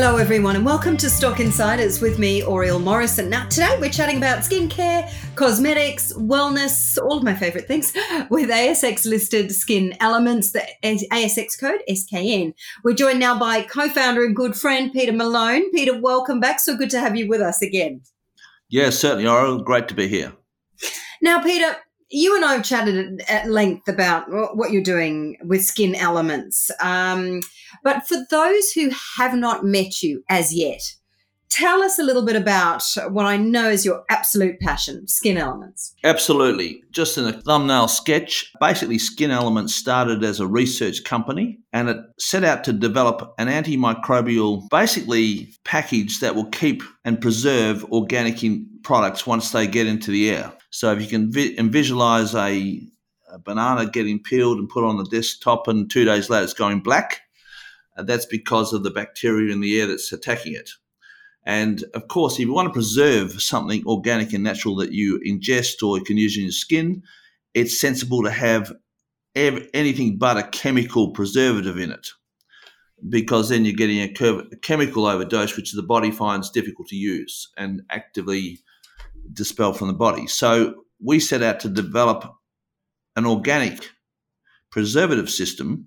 Hello, everyone, and welcome to Stock Insiders with me, Oriel Morrison. Now, today we're chatting about skincare, cosmetics, wellness, all of my favorite things with ASX listed skin elements, the ASX code SKN. We're joined now by co founder and good friend, Peter Malone. Peter, welcome back. So good to have you with us again. Yeah, certainly, Oriel. Great to be here. Now, Peter, you and I have chatted at length about what you're doing with Skin Elements. Um, but for those who have not met you as yet, tell us a little bit about what I know is your absolute passion, Skin Elements. Absolutely. Just in a thumbnail sketch, basically, Skin Elements started as a research company and it set out to develop an antimicrobial, basically, package that will keep and preserve organic products once they get into the air. So if you can vi- visualize a, a, banana getting peeled and put on the desktop, and two days later it's going black, uh, that's because of the bacteria in the air that's attacking it. And of course, if you want to preserve something organic and natural that you ingest or you can use in your skin, it's sensible to have ev- anything but a chemical preservative in it because then you're getting a, a chemical overdose, which the body finds difficult to use and actively dispel from the body. So we set out to develop an organic preservative system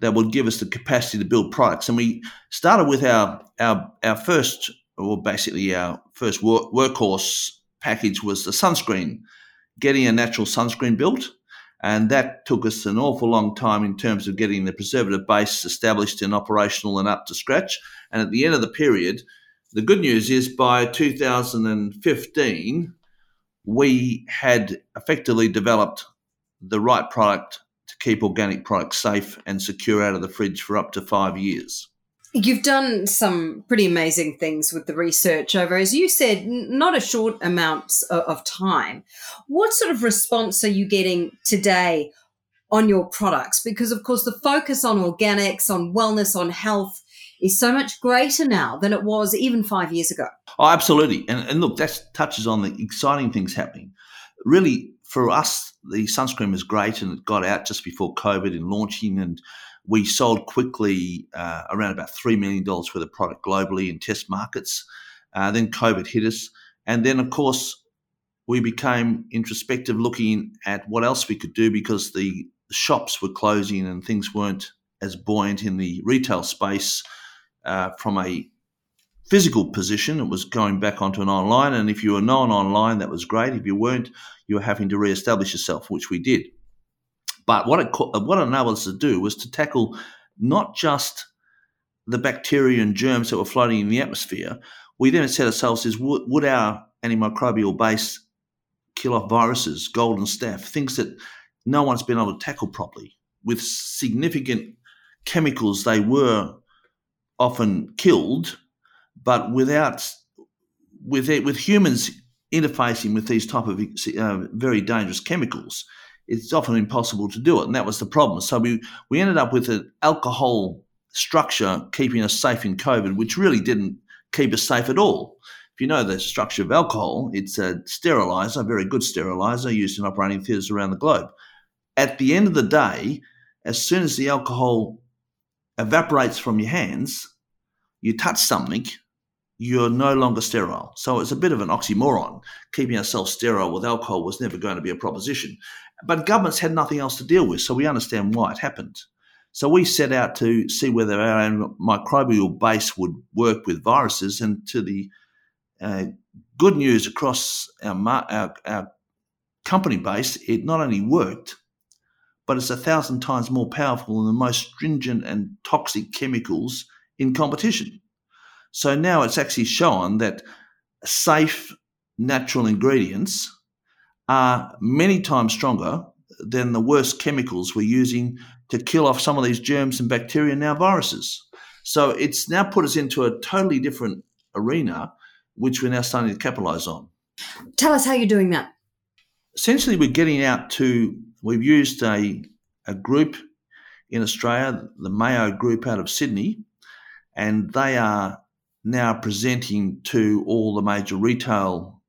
that would give us the capacity to build products. And we started with our our our first, or basically our first work, workhorse package was the sunscreen, getting a natural sunscreen built. And that took us an awful long time in terms of getting the preservative base established and operational and up to scratch. And at the end of the period, the good news is by 2015, we had effectively developed the right product to keep organic products safe and secure out of the fridge for up to five years. You've done some pretty amazing things with the research over, as you said, not a short amount of time. What sort of response are you getting today on your products? Because, of course, the focus on organics, on wellness, on health is so much greater now than it was even five years ago. Oh, absolutely. And, and look, that touches on the exciting things happening. Really, for us, the sunscreen was great and it got out just before COVID and launching. And we sold quickly uh, around about $3 million worth of product globally in test markets. Uh, then COVID hit us. And then, of course, we became introspective looking at what else we could do because the shops were closing and things weren't as buoyant in the retail space uh, from a physical position, it was going back onto an online. And if you were known online, that was great. If you weren't, you were having to re-establish yourself, which we did. But what it what it enabled us to do was to tackle not just the bacteria and germs that were floating in the atmosphere. We then said ourselves: is would, would our antimicrobial base kill off viruses, golden staph, things that no one's been able to tackle properly with significant chemicals they were often killed, but without with it, with humans interfacing with these type of uh, very dangerous chemicals, it's often impossible to do it, and that was the problem. So we we ended up with an alcohol structure keeping us safe in COVID, which really didn't keep us safe at all. If you know the structure of alcohol, it's a sterilizer, a very good sterilizer used in operating theatres around the globe. At the end of the day, as soon as the alcohol evaporates from your hands, you touch something, you're no longer sterile. So it's a bit of an oxymoron. Keeping ourselves sterile with alcohol was never going to be a proposition. But governments had nothing else to deal with, so we understand why it happened. So we set out to see whether our own microbial base would work with viruses, and to the uh, good news across our, our, our company base, it not only worked, but it's a thousand times more powerful than the most stringent and toxic chemicals in competition. So now it's actually shown that safe natural ingredients are many times stronger than the worst chemicals we're using to kill off some of these germs and bacteria, now viruses. So it's now put us into a totally different arena, which we're now starting to capitalize on. Tell us how you're doing that. Essentially, we're getting out to We've used a, a group in Australia, the Mayo Group out of Sydney, and they are now presenting to all the major retail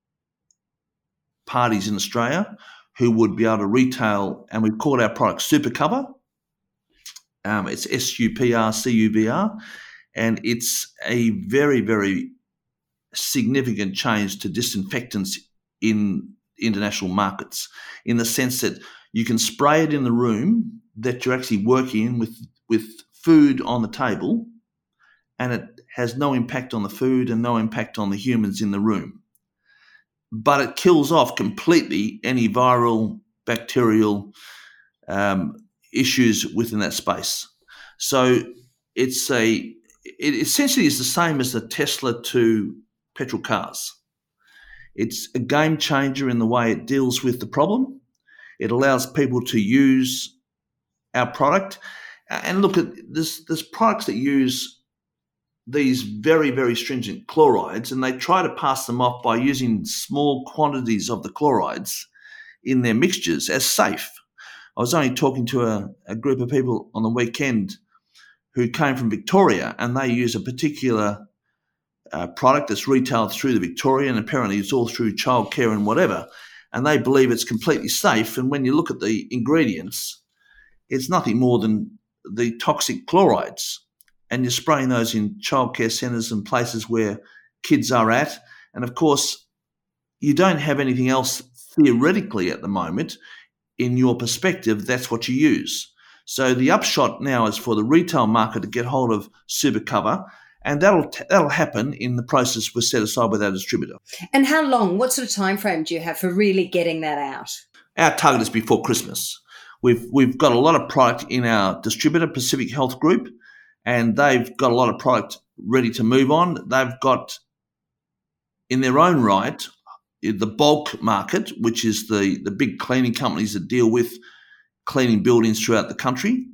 parties in Australia who would be able to retail, and we've called our product SuprCuvr. Um, it's S U P R C U V R, and it's a very, very significant change to disinfectants in international markets in the sense that you can spray it in the room that you're actually working in with, with food on the table, and it has no impact on the food and no impact on the humans in the room. But it kills off completely any viral, bacterial um, issues within that space. So it's a it essentially is the same as the Tesla to petrol cars. It's a game changer in the way it deals with the problem. It allows people to use our product. And look at this. There's products that use these very, very stringent chlorides, and they try to pass them off by using small quantities of the chlorides in their mixtures as safe. I was only talking to a, a group of people on the weekend who came from Victoria, and they use a particular uh, product that's retailed through the Victorian. Apparently, it's all through childcare and whatever, and they believe it's completely safe. And when you look at the ingredients, it's nothing more than the toxic chlorides, and you're spraying those in childcare centres and places where kids are at. And of course, you don't have anything else theoretically at the moment. In your perspective, that's what you use. So the upshot now is for the retail market to get hold of SuprCuvr and that'll that'll happen in the process was set aside with our distributor. And how long? What sort of time frame do you have for really getting that out? Our target is before Christmas. We've we've got a lot of product in our distributor, Pacific Health Group, and they've got a lot of product ready to move on. They've got in their own right the bulk market, which is the the big cleaning companies that deal with cleaning buildings throughout the country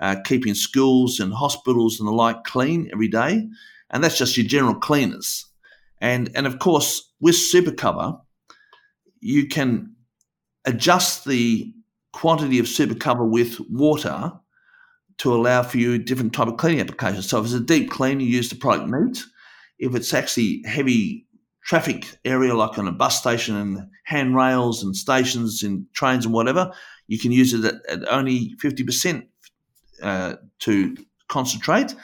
uh, keeping schools and hospitals and the like clean every day. And that's just your general cleaners. And, and of course, with SuprCuvr, you can adjust the quantity of SuprCuvr with water to allow for you different type of cleaning applications. So if it's a deep clean, you use the product neat. If it's actually heavy traffic area like on a bus station and handrails and stations and trains and whatever, you can use it at, at only 50% uh, to concentrate.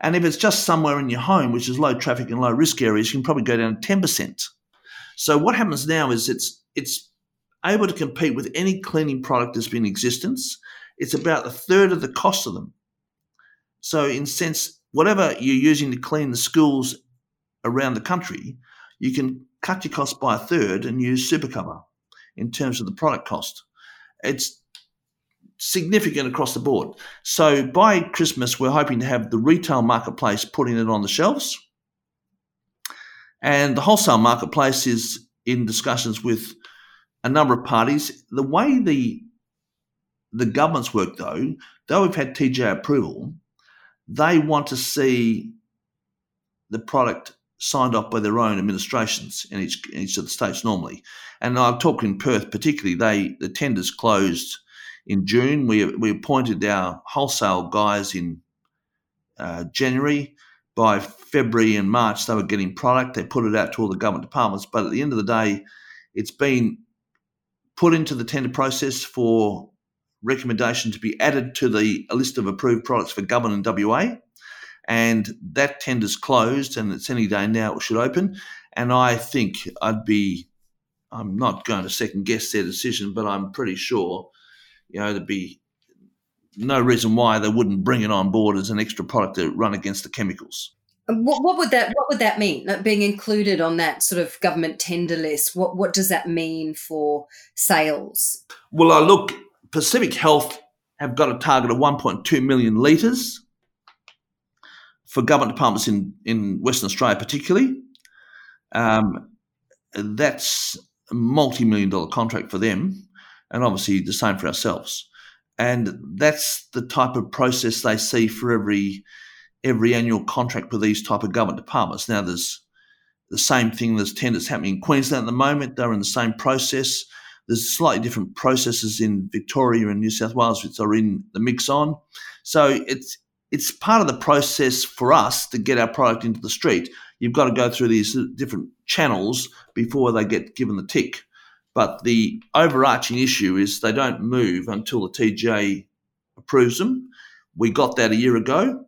And if it's just somewhere in your home, which is low traffic and low risk areas, you can probably go down to ten percent. So what happens now is it's it's able to compete with any cleaning product that's been in existence. It's about a third of the cost of them. So in sense, whatever you're using to clean the schools around the country, you can cut your cost by a third and use SuprCuvr in terms of the product cost. It's significant across the board. So by Christmas, we're hoping to have the retail marketplace putting it on the shelves. And the wholesale marketplace is in discussions with a number of parties. The way the the governments work, though, though we've had TGA approval, they want to see the product signed off by their own administrations in each, in each of the states normally. And I'm talking in Perth particularly, they the tenders closed in June. We, we appointed our wholesale guys in uh, January. By February and March, they were getting product. They put it out to all the government departments. But at the end of the day, it's been put into the tender process for recommendation to be added to the list of approved products for government in WA. And that tender's closed and it's any day now it should open. And I think I'd be, I'm not going to second guess their decision, but I'm pretty sure you know, there'd be no reason why they wouldn't bring it on board as an extra product to run against the chemicals. What, what, would that What would that mean? Like being included on that sort of government tender list. What What does that mean for sales? Well, I look. Pacific Health have got a target of 1.2 million litres for government departments in in Western Australia, particularly. Um, that's a multi million dollar contract for them and obviously the same for ourselves. And that's the type of process they see for every every annual contract with these type of government departments. Now there's the same thing. There's tenders happening in Queensland at the moment. They're in the same process. There's slightly different processes in Victoria and New South Wales which are in the mix on. So it's it's part of the process for us to get our product into the street. You've got to go through these different channels before they get given the tick. But the overarching issue is they don't move until the TGA approves them. We got that a year ago.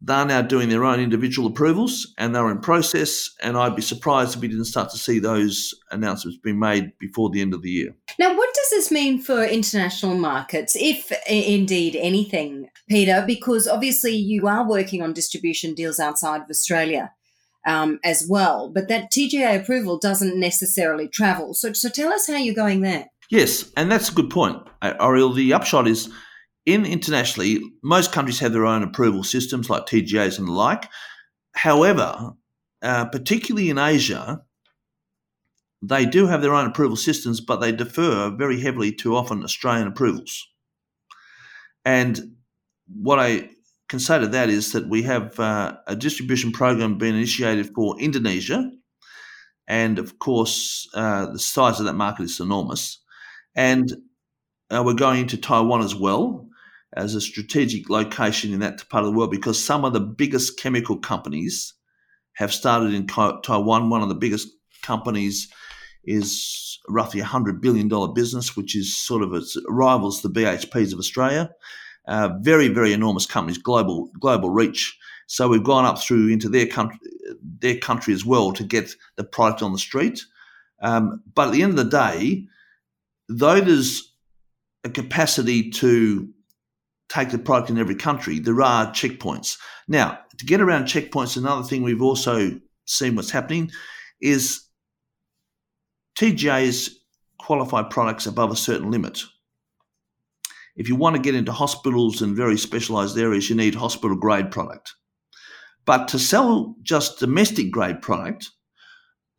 They're now doing their own individual approvals and they're in process. And I'd be surprised if we didn't start to see those announcements being made before the end of the year. Now, what does this mean for international markets, if indeed anything, Peter? Because obviously you are working on distribution deals outside of Australia. Um, as well, but that TGA approval doesn't necessarily travel. So, so tell us how you're going there. Yes, and that's a good point, Oriel. The upshot is in internationally, most countries have their own approval systems like TGAs and the like. However, uh, particularly in Asia, they do have their own approval systems, but they defer very heavily to often Australian approvals. And what I can say to that is that we have uh, a distribution program being initiated for Indonesia. And of course, uh, the size of that market is enormous. And uh, we're going into Taiwan as well as a strategic location in that part of the world because some of the biggest chemical companies have started in Taiwan. One of the biggest companies is roughly a hundred billion dollar business, which is sort of rivals the BHPs of Australia. Uh, very, very enormous companies, global global reach. So we've gone up through into their country, their country as well to get the product on the street. Um, but at the end of the day, though there's a capacity to take the product in every country, there are checkpoints. Now, to get around checkpoints, another thing we've also seen what's happening is TGAs qualify products above a certain limit. If you want to get into hospitals and very specialized areas, you need hospital grade product. But to sell just domestic grade product,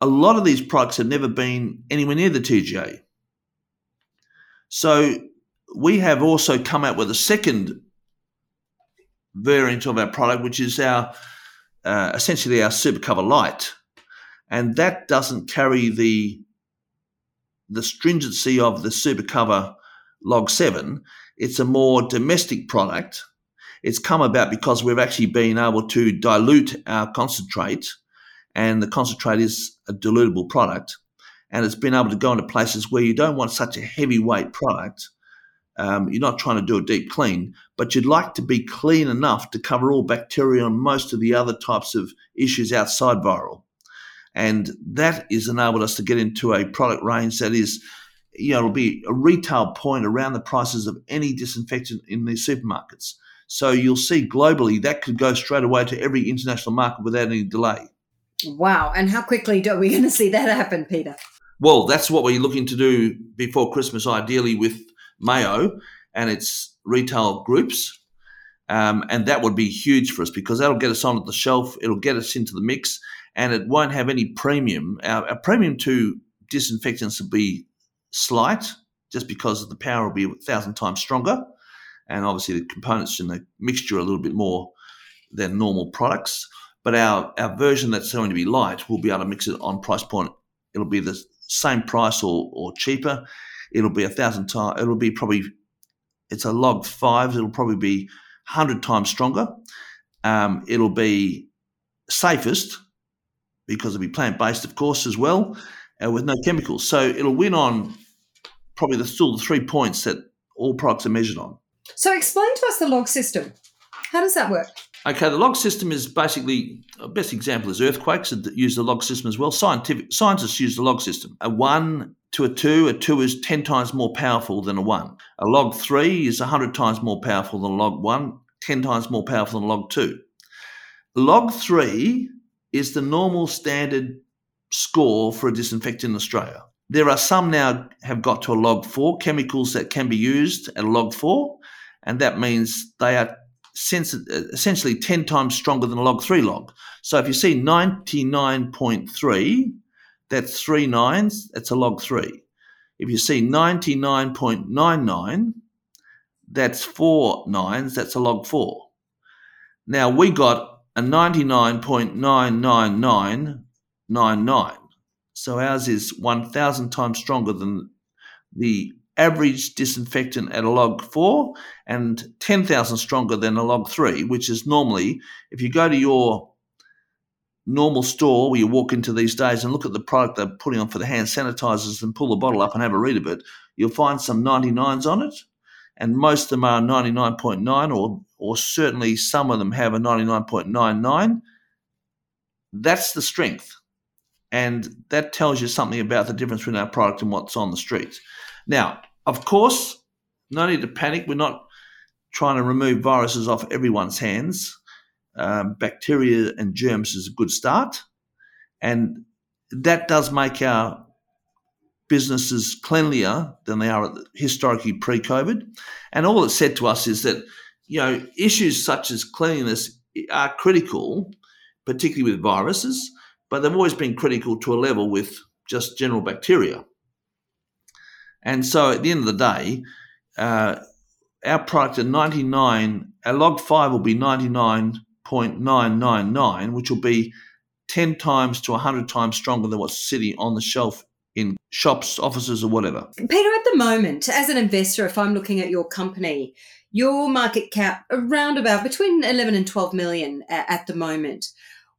a lot of these products have never been anywhere near the TGA. So we have also come out with a second variant of our product, which is our uh, essentially our SuprCuvr Light, and that doesn't carry the the stringency of the SuprCuvr Log Seven. It's a more domestic product. It's come about because we've actually been able to dilute our concentrate, and the concentrate is a dilutable product, and it's been able to go into places where you don't want such a heavyweight product um, you're not trying to do a deep clean, but you'd like to be clean enough to cover all bacteria and most of the other types of issues outside viral. And that has enabled us to get into a product range that is, you know, it'll be a retail point around the prices of any disinfectant in the supermarkets. So you'll see globally that could go straight away to every international market without any delay. Wow. And how quickly are we going to see that happen, Peter? Well, that's what we're looking to do before Christmas, ideally with Mayo and its retail groups. Um, and that would be huge for us because that'll get us onto the shelf, it'll get us into the mix, and it won't have any premium. Our, our premium to disinfectants will be slight just because the power will be a thousand times stronger. And obviously, the components in the mixture are a little bit more than normal products. But our, our version that's going to be light, we'll be able to mix it on price point. It'll be the same price or, or cheaper it'll be a thousand times. It'll be probably it's a log five. It'll probably be hundred times stronger. Um, it'll be safest because it'll be plant based, of course, as well, uh, with no chemicals. So it'll win on probably the, still the three points that all products are measured on. So explain to us the log system. How does that work? Okay, the log system is basically the best example is earthquakes that use the log system as well. Scientific scientists use the log system. A one to a two, a two is ten times more powerful than a one. A log three is hundred times more powerful than a log one, 10 times more powerful than log two. Log three is the normal standard score for a disinfectant in Australia. There are some now have got to a log four chemicals that can be used at a log four, and that means they are Uh, essentially 10 times stronger than a log 3 log. So if you see 99.3, that's three nines, that's a log 3. If you see 99.99, that's four nines, that's a log 4. Now we got a 99.99999. So ours is 1,000 times stronger than the average disinfectant at a log 4 and 10,000 stronger than a log 3, which is normally, if you go to your normal store where you walk into these days and look at the product they're putting on for the hand sanitizers and pull the bottle up and have a read of it, you'll find some 99s on it. And most of them are 99.9, or, or certainly some of them have a 99.99. That's the strength. And that tells you something about the difference between our product and what's on the streets. Now, of course, no need to panic. We're not trying to remove viruses off everyone's hands. Um, bacteria and germs is a good start. And that does make our businesses cleanlier than they are historically pre COVID. And all it's said to us is that, you know, issues such as cleanliness are critical, particularly with viruses, but they've always been critical to a level with just general bacteria. And so at the end of the day, uh, our product at 99, our log 5 will be 99.999, which will be 10 times to 100 times stronger than what's sitting on the shelf in shops, offices, or whatever. Peter, at the moment, as an investor, if I'm looking at your company, your market cap around about between 11 and 12 million at the moment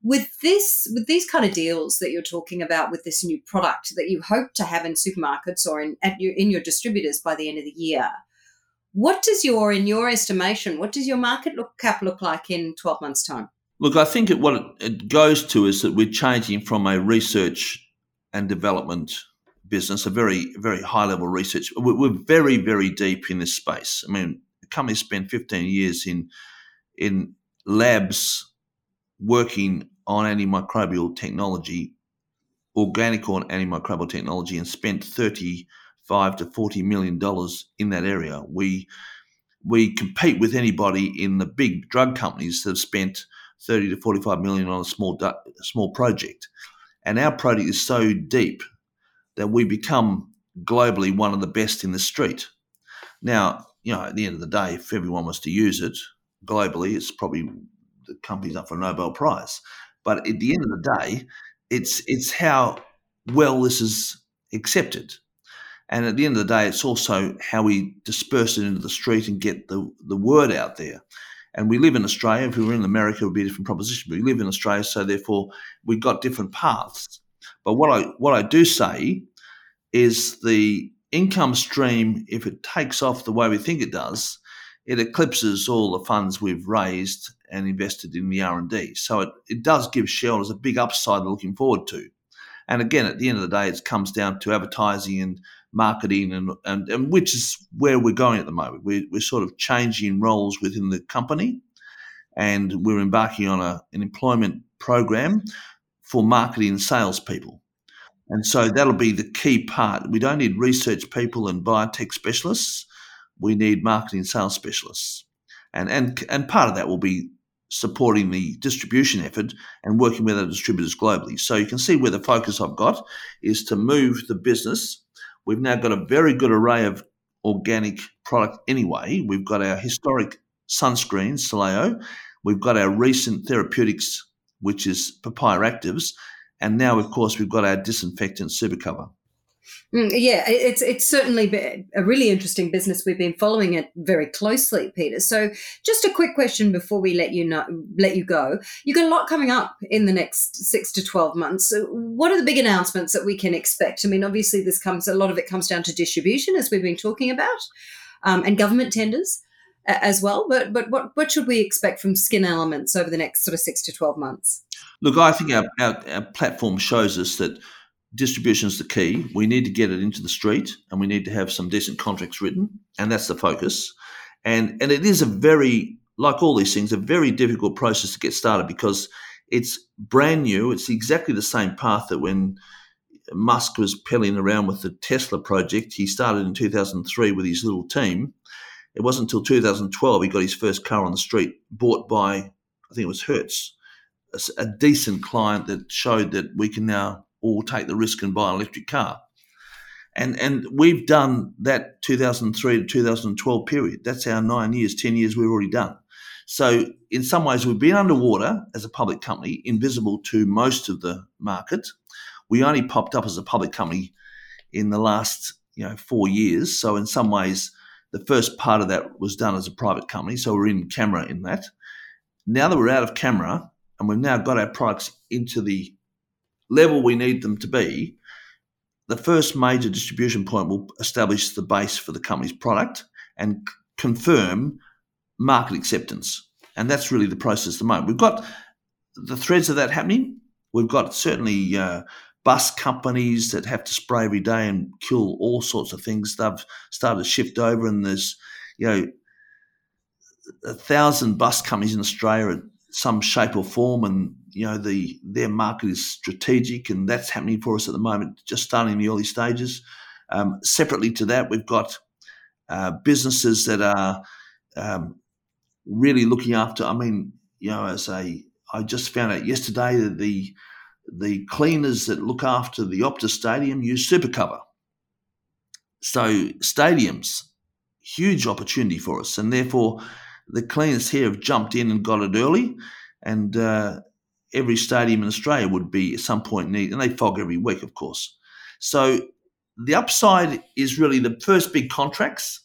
with this with these kind of deals that you're talking about with this new product that you hope to have in supermarkets or in your in your distributors by the end of the year what does your in your estimation what does your market look cap look like in 12 months time? Look i think it, what it, goes to is that we're changing from a research and development business a very very high level research. We're, very very deep in this space. I mean the company spent 15 years in in labs working on antimicrobial technology, organic or antimicrobial technology, and spent 35 to 40 million dollars in that area. We we compete with anybody in the big drug companies that have spent 30 to 45 million on a small small project. And our project is so deep that we become globally one of the best in the street. Now, you know, at the end of the day, if everyone was to use it globally, it's probably the company's up for a Nobel Prize. But at the end of the day, it's it's how well this is accepted. And at the end of the day, it's also how we disperse it into the street and get the, the word out there. And we live in Australia. If we were in America, it would be a different proposition. But we live in Australia, so therefore we've got different paths. But what I what I do say is the income stream, if it takes off the way we think it does, it eclipses all the funds we've raised and invested in the R&D. So it, it does give shareholders a big upside looking forward to. And again, at the end of the day, it comes down to advertising and marketing, and, and, and which is where we're going at the moment. We're, we're sort of changing roles within the company, and we're embarking on a, an employment program for marketing and salespeople. And so that'll be the key part. We don't need research people and biotech specialists. We need marketing sales specialists. And, and, and part of that will be supporting the distribution effort and working with our distributors globally. So you can see where the focus I've got is to move the business. We've now got a very good array of organic product anyway. We've got our historic sunscreen, Soleo. We've got our recent therapeutics, which is papaya actives. And now, of course, we've got our disinfectant SuprCuvr. Mm, yeah, it's it's certainly a really interesting business. We've been following it very closely, Peter. So, just a quick question before we let you know, let you go. You got a lot coming up in the next six to twelve months. So what are the big announcements that we can expect? I mean, obviously, this comes a lot of it comes down to distribution, as we've been talking about, um, and government tenders as well. But but what what should we expect from Skin Elements over the next sort of six to twelve months? Look, I think our, our, our platform shows us that distribution is the key. We need to get it into the street, and we need to have some decent contracts written, and that's the focus. And and it is a very like all these things, a very difficult process to get started because it's brand new. It's exactly the same path that when Musk was peddling around with the Tesla project, he started in 2003 with his little team. It wasn't until 2012 he got his first car on the street, bought by I think it was Hertz, a, a decent client that showed that we can now or take the risk and buy an electric car. And and we've done that 2003 to 2012 period. That's our nine years, ten years we've already done. So in some ways, we've been underwater as a public company, invisible to most of the market. We only popped up as a public company in the last you know four years. So in some ways, the first part of that was done as a private company. So we're in camera in that. Now that we're out of camera and we've now got our products into the level we need them to be, the first major distribution point will establish the base for the company's product and c- confirm market acceptance. And that's really the process at the moment. We've got the threads of that happening. We've got certainly uh, bus companies that have to spray every day and kill all sorts of things. They've started to shift over, and there's, you know, a thousand bus companies in Australia in some shape or form, and you know the their market is strategic, and that's happening for us at the moment, just starting in the early stages. Um, separately to that, we've got uh, businesses that are um, really looking after. I mean, you know, as a I just found out yesterday that the the cleaners that look after the Optus Stadium use SuprCuvr. So stadiums, huge opportunity for us, and therefore the cleaners here have jumped in and got it early, and uh, every stadium in Australia would be at some point need, and they fog every week, of course. So the upside is really the first big contracts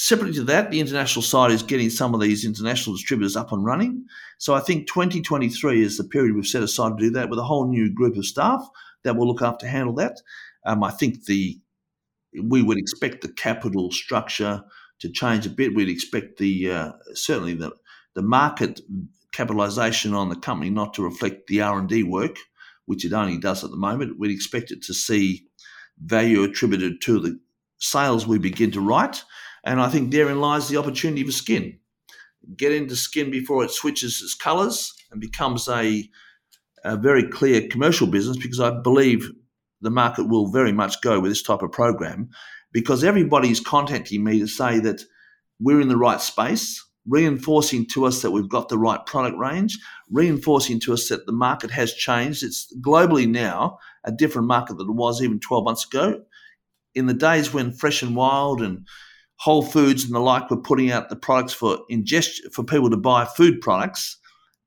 Separately to that, the international side is getting some of these international distributors up and running. So I think 2023 is the period we've set aside to do that with a whole new group of staff that will look after handle that. Um, I think the we would expect the capital structure to change a bit. We'd expect the uh, certainly the the market capitalisation on the company not to reflect the R and D work, which it only does at the moment. We'd expect it to see value attributed to the sales we begin to write and I think therein lies the opportunity for skin. Get into skin before it switches its colours and becomes a, a very clear commercial business because I believe the market will very much go with this type of program because everybody's contacting me to say that we're in the right space, reinforcing to us that we've got the right product range, reinforcing to us that the market has changed. It's globally now a different market than it was even 12 months ago. In the days when Fresh and Wild and Whole Foods and the like were putting out the products for ingest for people to buy food products.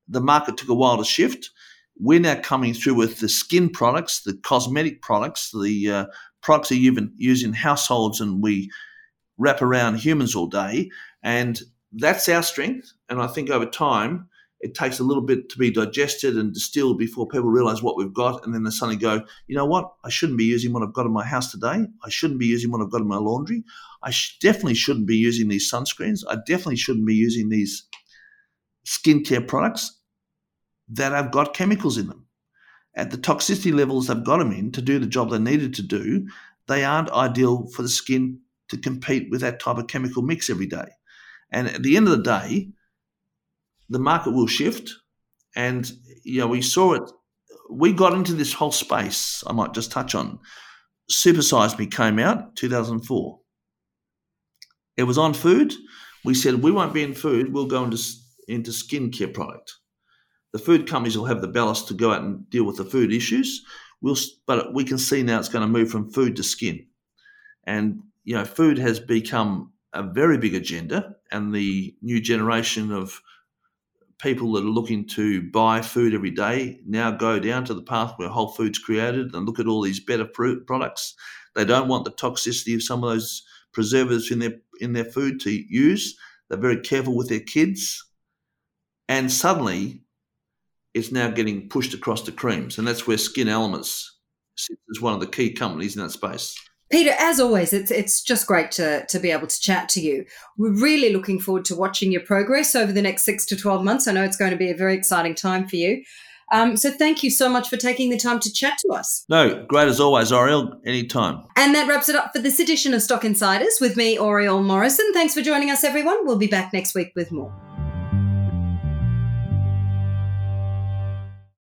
The market took a while to shift. We're now coming through with the skin products, the cosmetic products, the uh, products that you even use in households, and we wrap around humans all day. And that's our strength. And I think over time, it takes a little bit to be digested and distilled before people realize what we've got. And then they suddenly go, you know what? I shouldn't be using what I've got in my house today. I shouldn't be using what I've got in my laundry. I sh- definitely shouldn't be using these sunscreens. I definitely shouldn't be using these skincare products that have got chemicals in them. At the toxicity levels they've got them in to do the job they needed to do, they aren't ideal for the skin to compete with that type of chemical mix every day. And at the end of the day, the market will shift. And, you know, we saw it. We got into this whole space, I might just touch on. Supersize Me came out 2004. It was on food. We said, we won't be in food, we'll go into, into skincare product. The food companies will have the ballast to go out and deal with the food issues. We'll, but we can see now it's going to move from food to skin. And, you know, food has become a very big agenda, and the new generation of people that are looking to buy food every day now go down to the path where Whole Foods created and look at all these better fruit products. They don't want the toxicity of some of those preservatives in their in their food to use. They're very careful with their kids, and suddenly, it's now getting pushed across the creams, and that's where Skin Elements sits as one of the key companies in that space. Peter, as always, it's it's just great to to be able to chat to you. We're really looking forward to watching your progress over the next six to twelve months. I know it's going to be a very exciting time for you. Um, so thank you so much for taking the time to chat to us. No, great as always, Oriel. Anytime. And that wraps it up for this edition of Stock Insiders with me, Oriel Morrison. Thanks for joining us, everyone. We'll be back next week with more.